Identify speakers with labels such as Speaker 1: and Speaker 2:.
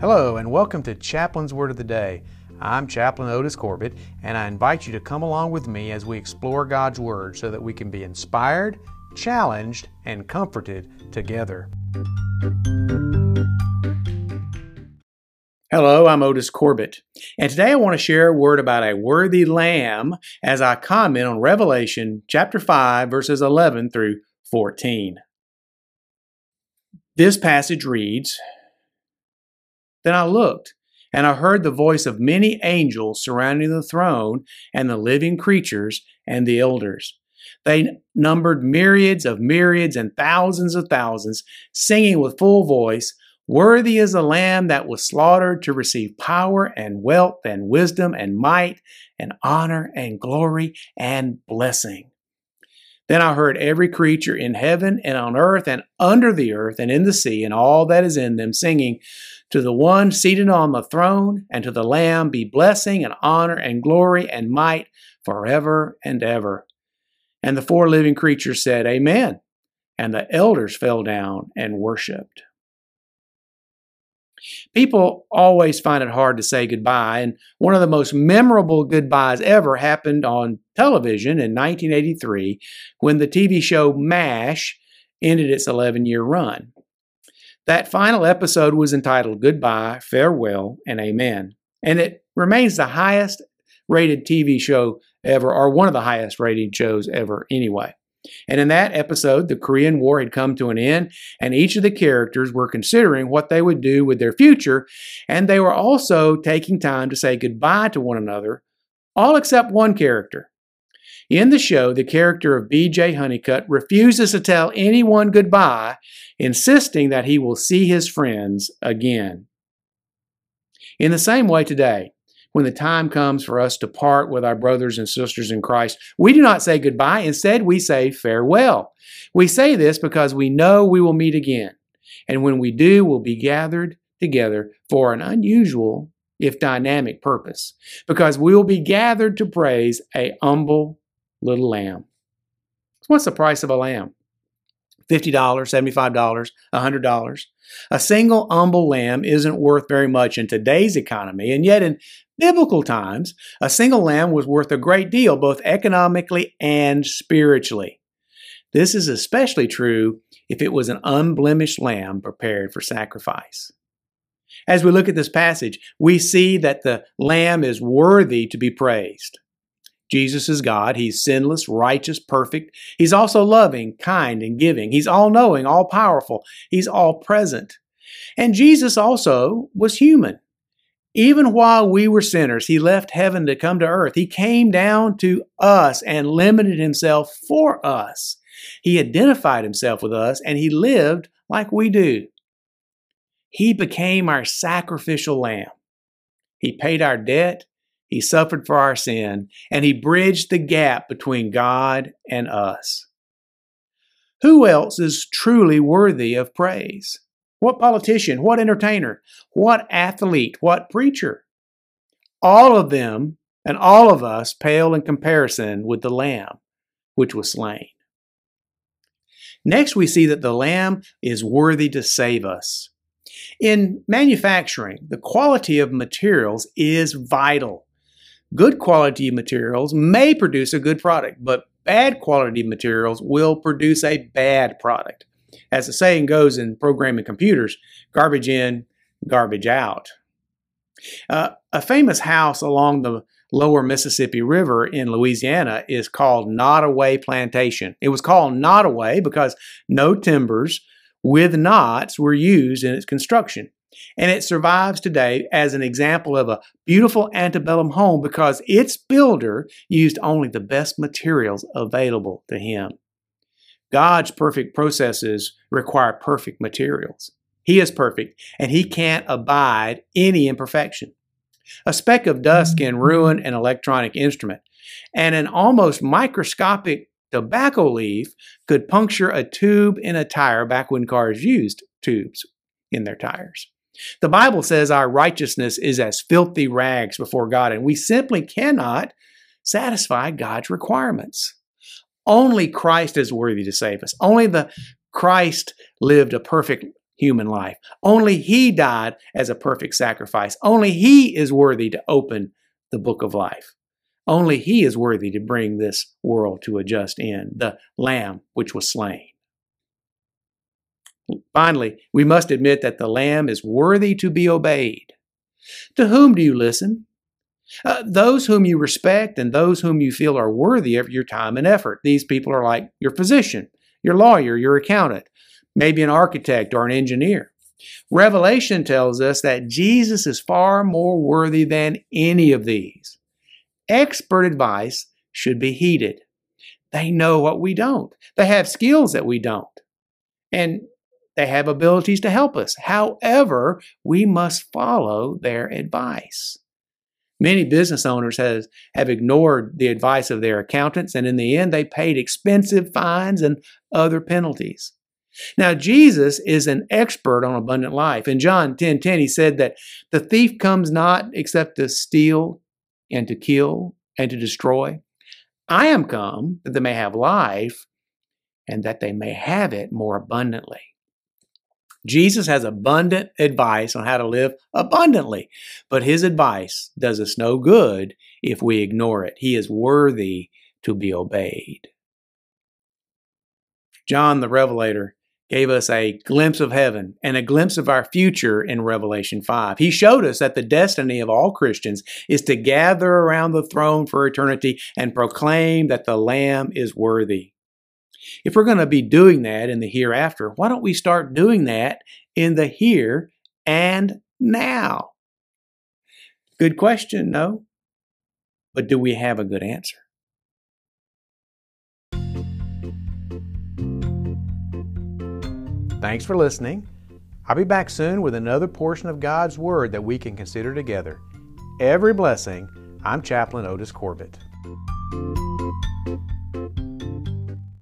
Speaker 1: Hello, and welcome to Chaplain's Word of the Day. I'm Chaplain Otis Corbett, and I invite you to come along with me as we explore God's Word so that we can be inspired, challenged, and comforted together. Hello, I'm Otis Corbett, and today I want to share a word about a worthy lamb as I comment on Revelation chapter 5, verses 11 through 14. This passage reads Then I looked, and I heard the voice of many angels surrounding the throne and the living creatures and the elders. They numbered myriads of myriads and thousands of thousands, singing with full voice, Worthy is the Lamb that was slaughtered to receive power and wealth and wisdom and might and honor and glory and blessing. Then I heard every creature in heaven and on earth and under the earth and in the sea and all that is in them singing, To the one seated on the throne and to the Lamb be blessing and honor and glory and might forever and ever. And the four living creatures said, Amen. And the elders fell down and worshiped. People always find it hard to say goodbye, and one of the most memorable goodbyes ever happened on television in 1983 when the TV show MASH ended its 11 year run. That final episode was entitled Goodbye, Farewell, and Amen, and it remains the highest rated TV show ever, or one of the highest rated shows ever anyway. And in that episode, the Korean War had come to an end, and each of the characters were considering what they would do with their future, and they were also taking time to say goodbye to one another, all except one character. In the show, the character of B.J. Honeycutt refuses to tell anyone goodbye, insisting that he will see his friends again. In the same way today, when the time comes for us to part with our brothers and sisters in Christ, we do not say goodbye. Instead, we say farewell. We say this because we know we will meet again. And when we do, we'll be gathered together for an unusual, if dynamic purpose, because we will be gathered to praise a humble little lamb. What's the price of a lamb? $50, $75, $100. A single humble lamb isn't worth very much in today's economy, and yet in biblical times, a single lamb was worth a great deal, both economically and spiritually. This is especially true if it was an unblemished lamb prepared for sacrifice. As we look at this passage, we see that the lamb is worthy to be praised. Jesus is God. He's sinless, righteous, perfect. He's also loving, kind, and giving. He's all knowing, all powerful. He's all present. And Jesus also was human. Even while we were sinners, He left heaven to come to earth. He came down to us and limited Himself for us. He identified Himself with us and He lived like we do. He became our sacrificial lamb. He paid our debt he suffered for our sin, and He bridged the gap between God and us. Who else is truly worthy of praise? What politician? What entertainer? What athlete? What preacher? All of them and all of us pale in comparison with the Lamb which was slain. Next, we see that the Lamb is worthy to save us. In manufacturing, the quality of materials is vital. Good quality materials may produce a good product, but bad quality materials will produce a bad product. As the saying goes in programming computers, garbage in, garbage out. Uh, a famous house along the lower Mississippi River in Louisiana is called Nottoway Plantation. It was called Nottoway because no timbers with knots were used in its construction. And it survives today as an example of a beautiful antebellum home because its builder used only the best materials available to him. God's perfect processes require perfect materials. He is perfect and he can't abide any imperfection. A speck of dust can mm. ruin an electronic instrument, and an almost microscopic tobacco leaf could puncture a tube in a tire back when cars used tubes in their tires. The Bible says our righteousness is as filthy rags before God, and we simply cannot satisfy God's requirements. Only Christ is worthy to save us. Only the Christ lived a perfect human life. Only He died as a perfect sacrifice. Only He is worthy to open the book of life. Only He is worthy to bring this world to a just end, the Lamb which was slain. Finally, we must admit that the Lamb is worthy to be obeyed. To whom do you listen? Uh, those whom you respect and those whom you feel are worthy of your time and effort. These people are like your physician, your lawyer, your accountant, maybe an architect or an engineer. Revelation tells us that Jesus is far more worthy than any of these. Expert advice should be heeded. They know what we don't. They have skills that we don't. And they have abilities to help us. However, we must follow their advice. Many business owners has, have ignored the advice of their accountants, and in the end, they paid expensive fines and other penalties. Now, Jesus is an expert on abundant life. In John 10 10, he said that the thief comes not except to steal and to kill and to destroy. I am come that they may have life and that they may have it more abundantly. Jesus has abundant advice on how to live abundantly, but his advice does us no good if we ignore it. He is worthy to be obeyed. John the Revelator gave us a glimpse of heaven and a glimpse of our future in Revelation 5. He showed us that the destiny of all Christians is to gather around the throne for eternity and proclaim that the Lamb is worthy. If we're going to be doing that in the hereafter, why don't we start doing that in the here and now? Good question, no? But do we have a good answer? Thanks for listening. I'll be back soon with another portion of God's Word that we can consider together. Every blessing, I'm Chaplain Otis Corbett.